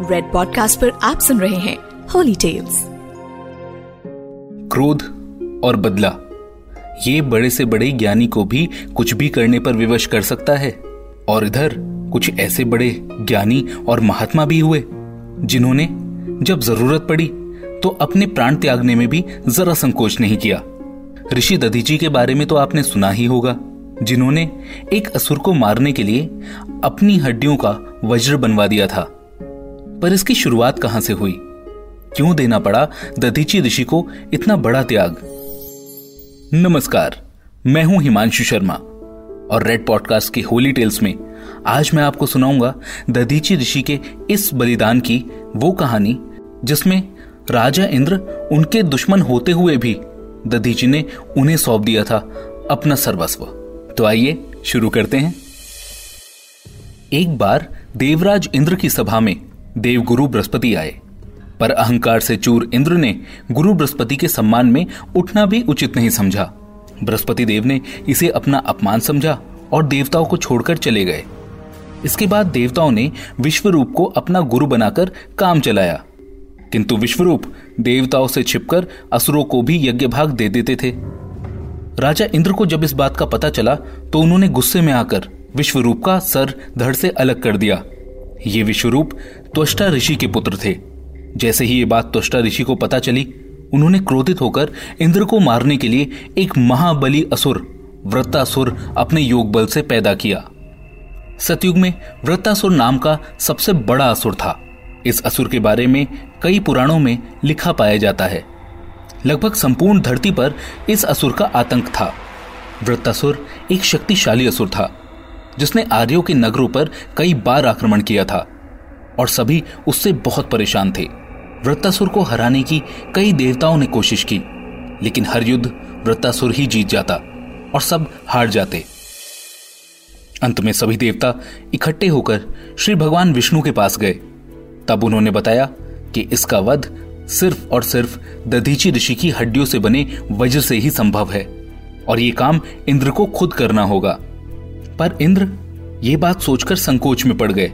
Red podcast पर आप सुन रहे हैं होली टेल्स क्रोध और बदला, ये बड़े से बड़े ज्ञानी को भी कुछ भी करने पर विवश कर सकता है। और इधर कुछ ऐसे बड़े ज्ञानी और महात्मा भी हुए, जिन्होंने जब ज़रूरत पड़ी तो अपने प्राण त्यागने में भी जरा संकोच नहीं किया। ऋषि दधीची के बारे में तो आपने सुना ही होगा, जिन्होंने एक असुर को मारने के लिए अपनी हड्डियों का वज्र बनवा दिया था। पर इसकी शुरुआत कहाँ से हुई? क्यों देना पड़ा दधीची ऋषि को इतना बड़ा त्याग? नमस्कार, मैं हूँ हिमांशु शर्मा, और रेड पॉडकास्ट की होली टेल्स में आज मैं आपको सुनाऊँगा दधीची ऋषि के इस बलिदान की वो कहानी, जिसमें राजा इंद्र उनके दुश्मन होते हुए भी दधीची ने उन्हें सौंप दिया था अपना सर्वस्व। तो आइए, शुरू करते हैं। एक बार देवराज इंद्र की सभा में देवगुरु बृहस्पति आए। पर अहंकार से चूर इंद्र ने गुरु बृहस्पति के सम्मान में उठना भी उचित नहीं समझा। बृहस्पति देव ने इसे अपना अपमान समझा और देवताओं को छोड़कर चले गए। इसके बाद देवताओं ने विश्वरूप को अपना गुरु बनाकर काम चलाया। किंतु विश्वरूप देवताओं से छिपकर असुरों को भी यज्ञ भाग दे देते थे। राजा इंद्र को जब इस बात का पता चला तो उन्होंने गुस्से में आकर विश्वरूप का सर धड़ से अलग कर दिया। ये विश्वरूप त्वष्टा ऋषि के पुत्र थे। जैसे ही ये बात त्वष्टा ऋषि को पता चली, उन्होंने क्रोधित होकर इंद्र को मारने के लिए एक महाबली असुर वृत्तासुर अपने योग बल से पैदा किया। सतयुग में वृत्तासुर नाम का सबसे बड़ा असुर था। इस असुर के बारे में कई पुराणों में लिखा पाया जाता है। लगभग संपूर्ण धरती पर इस असुर का आतंक था। वृत्तासुर एक शक्तिशाली असुर था, जिसने आर्यों के नगरों पर कई बार आक्रमण किया था। और सभी उससे बहुत परेशान थे। वृत्तासुर को हराने की कई देवताओं ने कोशिश की, लेकिन हर युद्ध वृत्तासुर ही जीत जाता और सब हार जाते। अंत में सभी देवता इकट्ठे होकर श्री भगवान विष्णु के पास गए। तब उन्होंने बताया कि इसका वध सिर्फ़ और सिर्फ़ दधीची ऋषि की हड्डियों से बने वज्र से ही संभव है, और ये काम इंद्र को खुद करना होगा। पर इंद्र ये बात सोचकर संकोच में पड़ गए।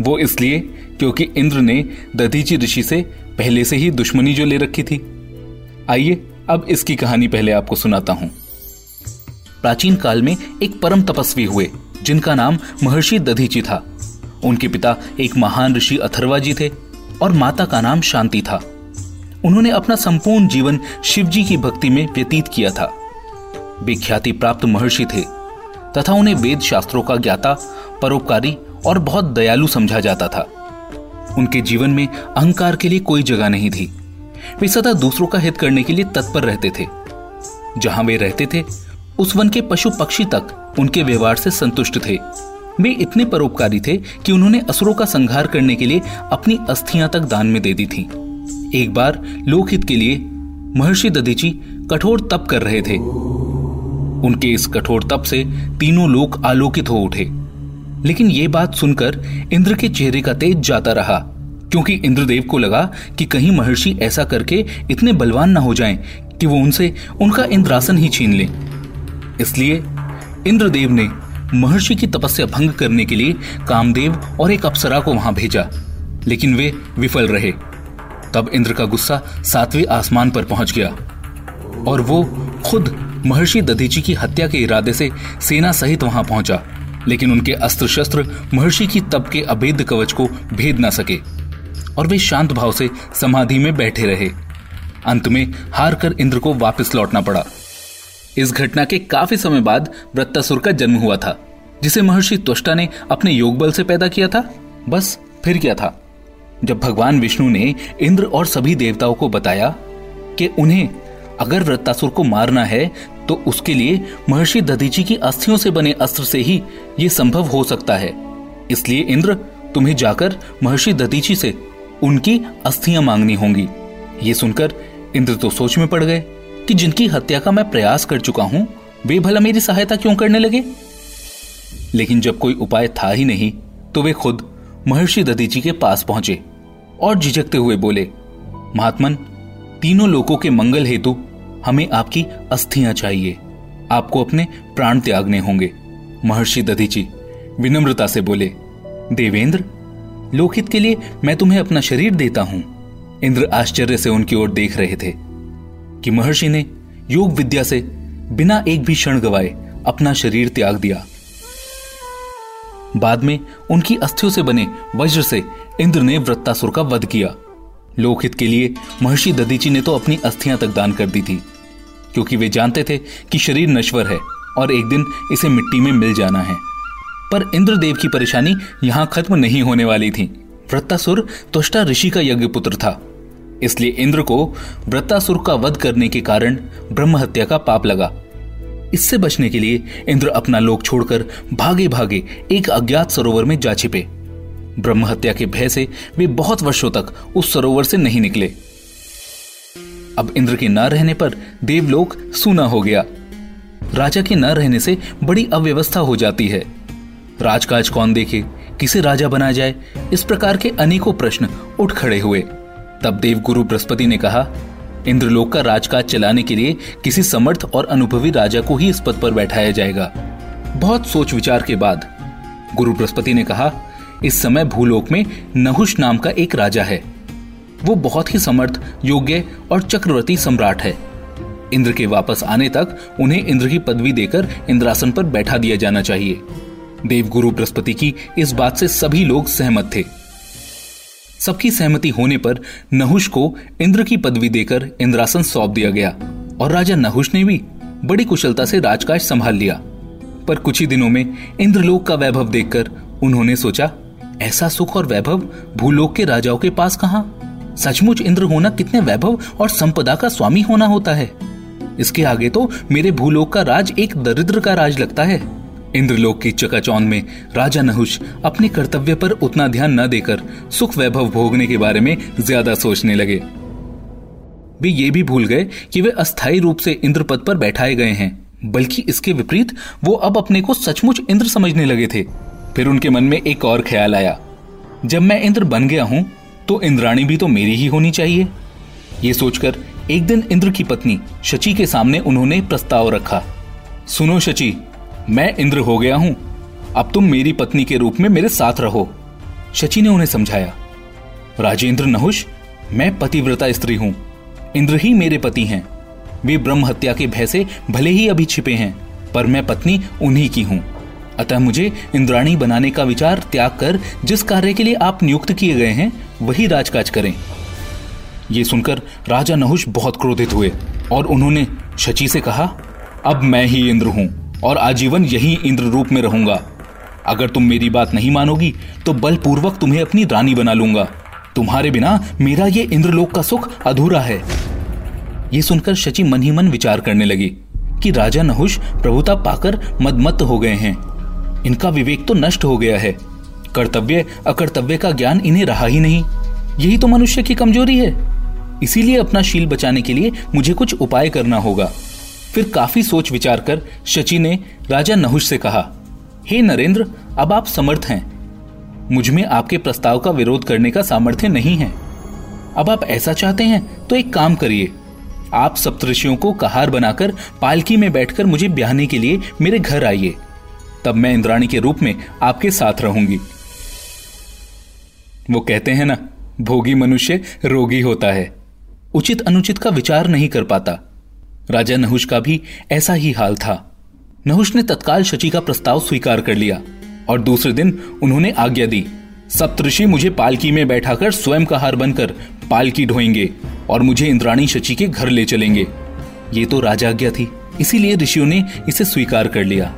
वो इसलिए क्योंकि इंद्र ने दधीची ऋषि से पहले से ही दुश्मनी जो ले रखी थी। आइए, अब इसकी कहानी पहले आपको सुनाता हूँ। प्राचीन काल में एक परम तपस्वी हुए, जिनका नाम महर्षि दधीची था। उनके पिता एक महान ऋषि अथर्वा जी थे और माता का नाम शांति था। उन्होंने अपना संपूर्ण जीवन शिव जी की भक्ति में व्यतीत किया था। विख्याति प्राप्त महर्षि थे, तथा उन्हें वेद शास्त्रों का ज्ञाता, परोपकारी और बहुत दयालु समझा जाता था। उनके जीवन में अहंकार के लिए कोई जगह नहीं थी। वे सदा दूसरों का हित करने के लिए तत्पर रहते थे। जहाँ वे रहते थे, उस वन के पशु पक्षी तक उनके व्यवहार से संतुष्ट थे। वे इतने परोपकारी थे कि उन्होंने असुरों का संहार करने के लिए अपनी अस्थियाँ तक दान में दे दी थी। एक बार लोकहित के लिए महर्षि दधीची कठोर तप कर रहे थे। उनके इस कठोर तप से तीनों लोग आलोकित हो उठे। लेकिन ये बात सुनकर इंद्र के चेहरे का तेज जाता रहा, क्योंकि इंद्रदेव को लगा कि कहीं महर्षि ऐसा करके इतने बलवान ना हो जाएँ कि वो उनसे उनका इंद्रासन ही छीन ले। इसलिए इंद्रदेव ने महर्षि की तपस्या भंग करने के लिए कामदेव और एक अप्सरा को वहाँ भेजा, लेकिन वे विफल रहे। तब इंद्र का गुस्सा सातवें आसमान पर पहुँच गया और वो खुद महर्षि दधीची की हत्या के इरादे से सेना सहित वहाँ पहुँचा। लेकिन उनके अस्त्र शस्त्र महर्षि की तप के अभेद कवच को भेद ना सके, और वे शांत भाव से समाधि में बैठे रहे। अंत में हार कर इंद्र को वापस लौटना पड़ा। इस घटना के काफ़ी समय बाद वृत्तासुर का जन्म हुआ था, जिसे महर्षि त्वष्टा ने अपने योग बल से पैदा किया था। बस, फिर क्या था? जब भगवान विष्णु ने इंद्र और सभी देवताओं को बताया कि उन्हें अगर वृत्तासुर को मारना है तो उसके लिए महर्षि दधीची की अस्थियों से बने अस्त्र से ही यह संभव हो सकता है। इसलिए इंद्र, तुम्हें जाकर महर्षि दधीची से उनकी अस्थियाँ मांगनी होंगी। ये सुनकर इंद्र तो सोच में पड़ गए कि जिनकी हत्या का मैं प्रयास कर चुका हूँ, वे भला मेरी सहायता क्यों करने लगे? लेकिन जब कोई उपाय था ही नहीं तो वे खुद महर्षि दधीची के पास पहुँचे और झिझकते हुए बोले, महात्मन, तीनों लोगों के मंगल हेतु हमें आपकी अस्थियाँ चाहिए। आपको अपने प्राण त्यागने होंगे। महर्षि दधीची विनम्रता से बोले, देवेंद्र, लोकहित के लिए मैं तुम्हें अपना शरीर देता हूँ। इंद्र आश्चर्य से उनकी ओर देख रहे थे कि महर्षि ने योग विद्या से बिना एक भी क्षण गवाए अपना शरीर त्याग दिया। बाद में उनकी अस्थियों से बने वज्र से इंद्र ने वृत्तासुर का वध किया। लोकहित के लिए महर्षि ददीची ने तो अपनी अस्थियाँ तक दान कर दी थी, क्योंकि वे जानते थे कि शरीर नश्वर है और एक दिन इसे मिट्टी में मिल जाना है। पर इंद्रदेव की परेशानी यहाँ खत्म नहीं होने वाली थी। वृत्तासुर त्वष्टा ऋषि का यज्ञ पुत्र था। इसलिए इंद्र को वृत्तासुर का वध करने के कारण ब्रह्म हत्या का पाप लगा। इससे बचने के लिए इंद्र अपना लोक छोड़कर भागे भागे एक अज्ञात सरोवर में जा छिपे। ब्रह्म हत्या के भय से वे बहुत वर्षों तक उस सरोवर से नहीं निकले। अब इंद्र के न रहने पर देवलोक सूना हो गया। राजा के न रहने से बड़ी अव्यवस्था हो जाती है। राजकाज कौन देखे, किसे राजा बनाया जाए, इस प्रकार के अनेकों प्रश्न उठ खड़े हुए। तब देव गुरु बृहस्पति ने कहा, इंद्रलोक का राजकाज चलाने के लिए किसी समर्थ और अनुभवी राजा को ही इस पद पर बैठाया जाएगा। बहुत सोच विचार के बाद गुरु बृहस्पति ने कहा इस समय भूलोक में नहुष नाम का एक राजा है। वो बहुत ही समर्थ, योग्य और चक्रवर्ती सम्राट है। इंद्र के वापस आने तक उन्हें इंद्र की पदवी देकर इंद्रासन पर बैठा दिया जाना चाहिए। देवगुरु बृहस्पति की इस बात से सभी लोग सहमत थे। सबकी सहमति होने पर नहुष को इंद्र की पदवी देकर इंद्रासन सौंप दिया गया और राजा नहुष ने भी बड़ी कुशलता से राजकाज संभाल लिया। पर कुछ ही दिनों में इंद्रलोक का वैभव देखकर उन्होंने सोचा ऐसा सुख और वैभव भूलोक के राजाओं के पास कहा? सचमुच इंद्र होना कितने वैभव और संपदा का स्वामी होना होता है। इसके आगे तो मेरे भूलोक का राज एक दरिद्र का राज लगता है। इंद्रलोक की चकाचौंध में राजा नहुष अपने कर्तव्य पर उतना ध्यान न देकर सुख वैभव भोगने के बारे में ज़्यादा सोचने लगे। वे ये भी भूल गए कि वे अस्थायी रूप से इंद्र पद पर बैठाए गए हैं, बल्कि इसके विपरीत वो अब अपने को सचमुच इंद्र समझने लगे थे। फिर उनके मन में एक और ख्याल आया। जब मैं इंद्र बन गया हूँ तो इंद्राणी भी तो मेरी ही होनी चाहिए। ये सोचकर एक दिन इंद्र की पत्नी शची के सामने उन्होंने प्रस्ताव रखा, सुनो शची, मैं इंद्र हो गया हूँ, अब तुम मेरी पत्नी के रूप में मेरे साथ रहो। शची ने उन्हें समझाया, राजेंद्र नहुष, मैं पतिव्रता स्त्री हूँ, इंद्र ही मेरे पति हैं। वे ब्रह्म हत्या के भय से भले ही अभी छिपे हैं, पर मैं पत्नी उन्हीं की हूँ। अतः मुझे इंद्राणी बनाने का विचार त्याग कर जिस कार्य के लिए आप नियुक्त किए गए हैं, वही राजकाज करें। ये सुनकर राजा नहुष बहुत क्रोधित हुए और उन्होंने शची से कहा, अब मैं ही इंद्र हूँ और आजीवन यही इंद्र रूप में रहूँगा। अगर तुम मेरी बात नहीं मानोगी तो बलपूर्वक तुम्हें अपनी रानी बना लूँगा। तुम्हारे बिना मेरा ये इंद्रलोक का सुख अधूरा है। ये सुनकर शची मन ही मन विचार करने लगी कि राजा नहुष प्रभुता पाकर मदमत्त हो गए हैं। इनका विवेक तो नष्ट हो गया है। कर्तव्य, अकर्तव्य का ज्ञान इन्हें रहा ही नहीं। यही तो मनुष्य की कमज़ोरी है। इसीलिए अपना शील बचाने के लिए मुझे कुछ उपाय करना होगा। फिर काफ़ी सोच विचार कर शची ने राजा नहुष से कहा, हे hey नरेंद्र, अब आप समर्थ हैं। मुझमें आपके प्रस्ताव का विरोध करने का सामर्थ्य नहीं है। अब आप ऐसा चाहते हैं तो एक काम करिए। आप सप्तऋषियों को कहार बनाकर पालकी में बैठकर मुझे ब्याहने के लिए मेरे घर आइए। तब मैं इंद्राणी के रूप में आपके साथ रहूँगी। वो कहते हैं ना, भोगी मनुष्य रोगी होता है, उचित अनुचित का विचार नहीं कर पाता। राजा नहुष का भी ऐसा ही हाल था। नहुष ने तत्काल शची का प्रस्ताव स्वीकार कर लिया और दूसरे दिन उन्होंने आज्ञा दी, सप्तऋषि मुझे पालकी में बैठाकर स्वयं का हार बनकर पालकी ढोएँगे और मुझे इंद्राणी शची के घर ले चलेंगे। ये तो राजाज्ञा थी, इसीलिए ऋषियों ने इसे स्वीकार कर लिया।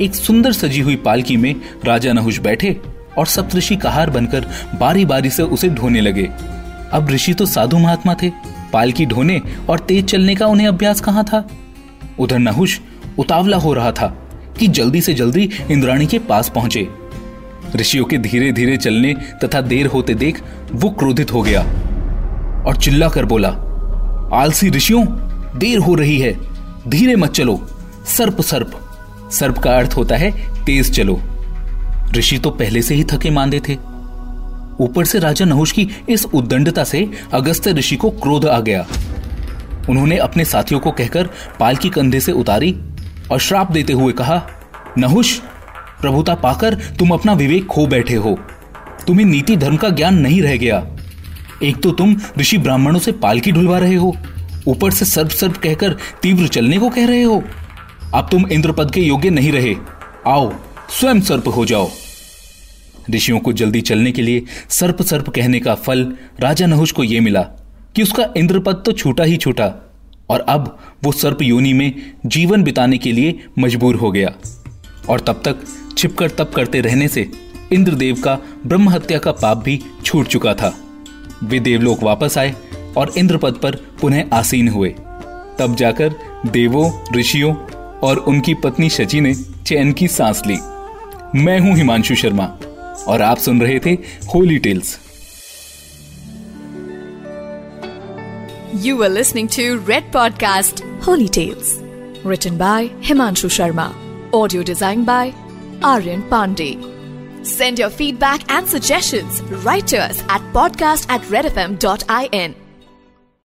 एक सुंदर सजी हुई पालकी में राजा नहुष बैठे और सप्तऋषि कहार बनकर बारी बारी से उसे ढोने लगे। अब ऋषि तो साधु महात्मा थे, पालकी ढोने और तेज चलने का उन्हें अभ्यास कहाँ था? उधर नहुष उतावला हो रहा था कि जल्दी से जल्दी इंद्राणी के पास पहुँचे। ऋषियों के धीरे धीरे चलने तथा देर होते देख वो क्रोधित हो गया और चिल्ला कर बोला, आलसी ऋषियों, देर हो रही है, धीरे मत चलो सर्प सर्प सर्प का अर्थ होता है, तेज चलो। ऋषि तो पहले से ही थके मांदे थे। ऊपर से राजा नहुष की इस उद्दंडता से अगस्त ऋषि को क्रोध आ गया। उन्होंने अपने साथियों को कहकर पालकी कंधे से उतारी और श्राप देते हुए कहा, नहुष, प्रभुता पाकर तुम अपना विवेक खो बैठे हो। तुम्हें नीति धर्म का ज्ञान नहीं रह गया। एक तो तुम ऋषि ब्राह्मणों से पालकी ढुलवा रहे हो। ऊपर से सर्प सर्प कहकर तीव्र चलने को कह रहे हो। अब तुम इंद्रपद के योग्य नहीं रहे। आओ, स्वयं सर्प हो जाओ। ऋषियों को जल्दी चलने के लिए सर्प सर्प कहने का फल राजा नहुष को यह मिला कि उसका इंद्रपद तो छूटा ही छूटा और अब वो सर्प योनि में जीवन बिताने के लिए मजबूर हो गया। और तब तक छिपकर तप करते रहने से इंद्रदेव का ब्रह्म हत्या का पाप भी छूट चुका था। वे देवलोक वापस आए और इंद्रपद पर पुनः आसीन हुए। तब जाकर देवों, ऋषियों और उनकी पत्नी शची ने चैन की सांस ली। मैं हूँ हिमांशु शर्मा, और आप सुन रहे थे Holi tales you are listening to Red podcast Holi tales return by Himanshu Sharma audio design by Aryan Pandey send your feedback and suggestion writers at podcast at Red F M dot I N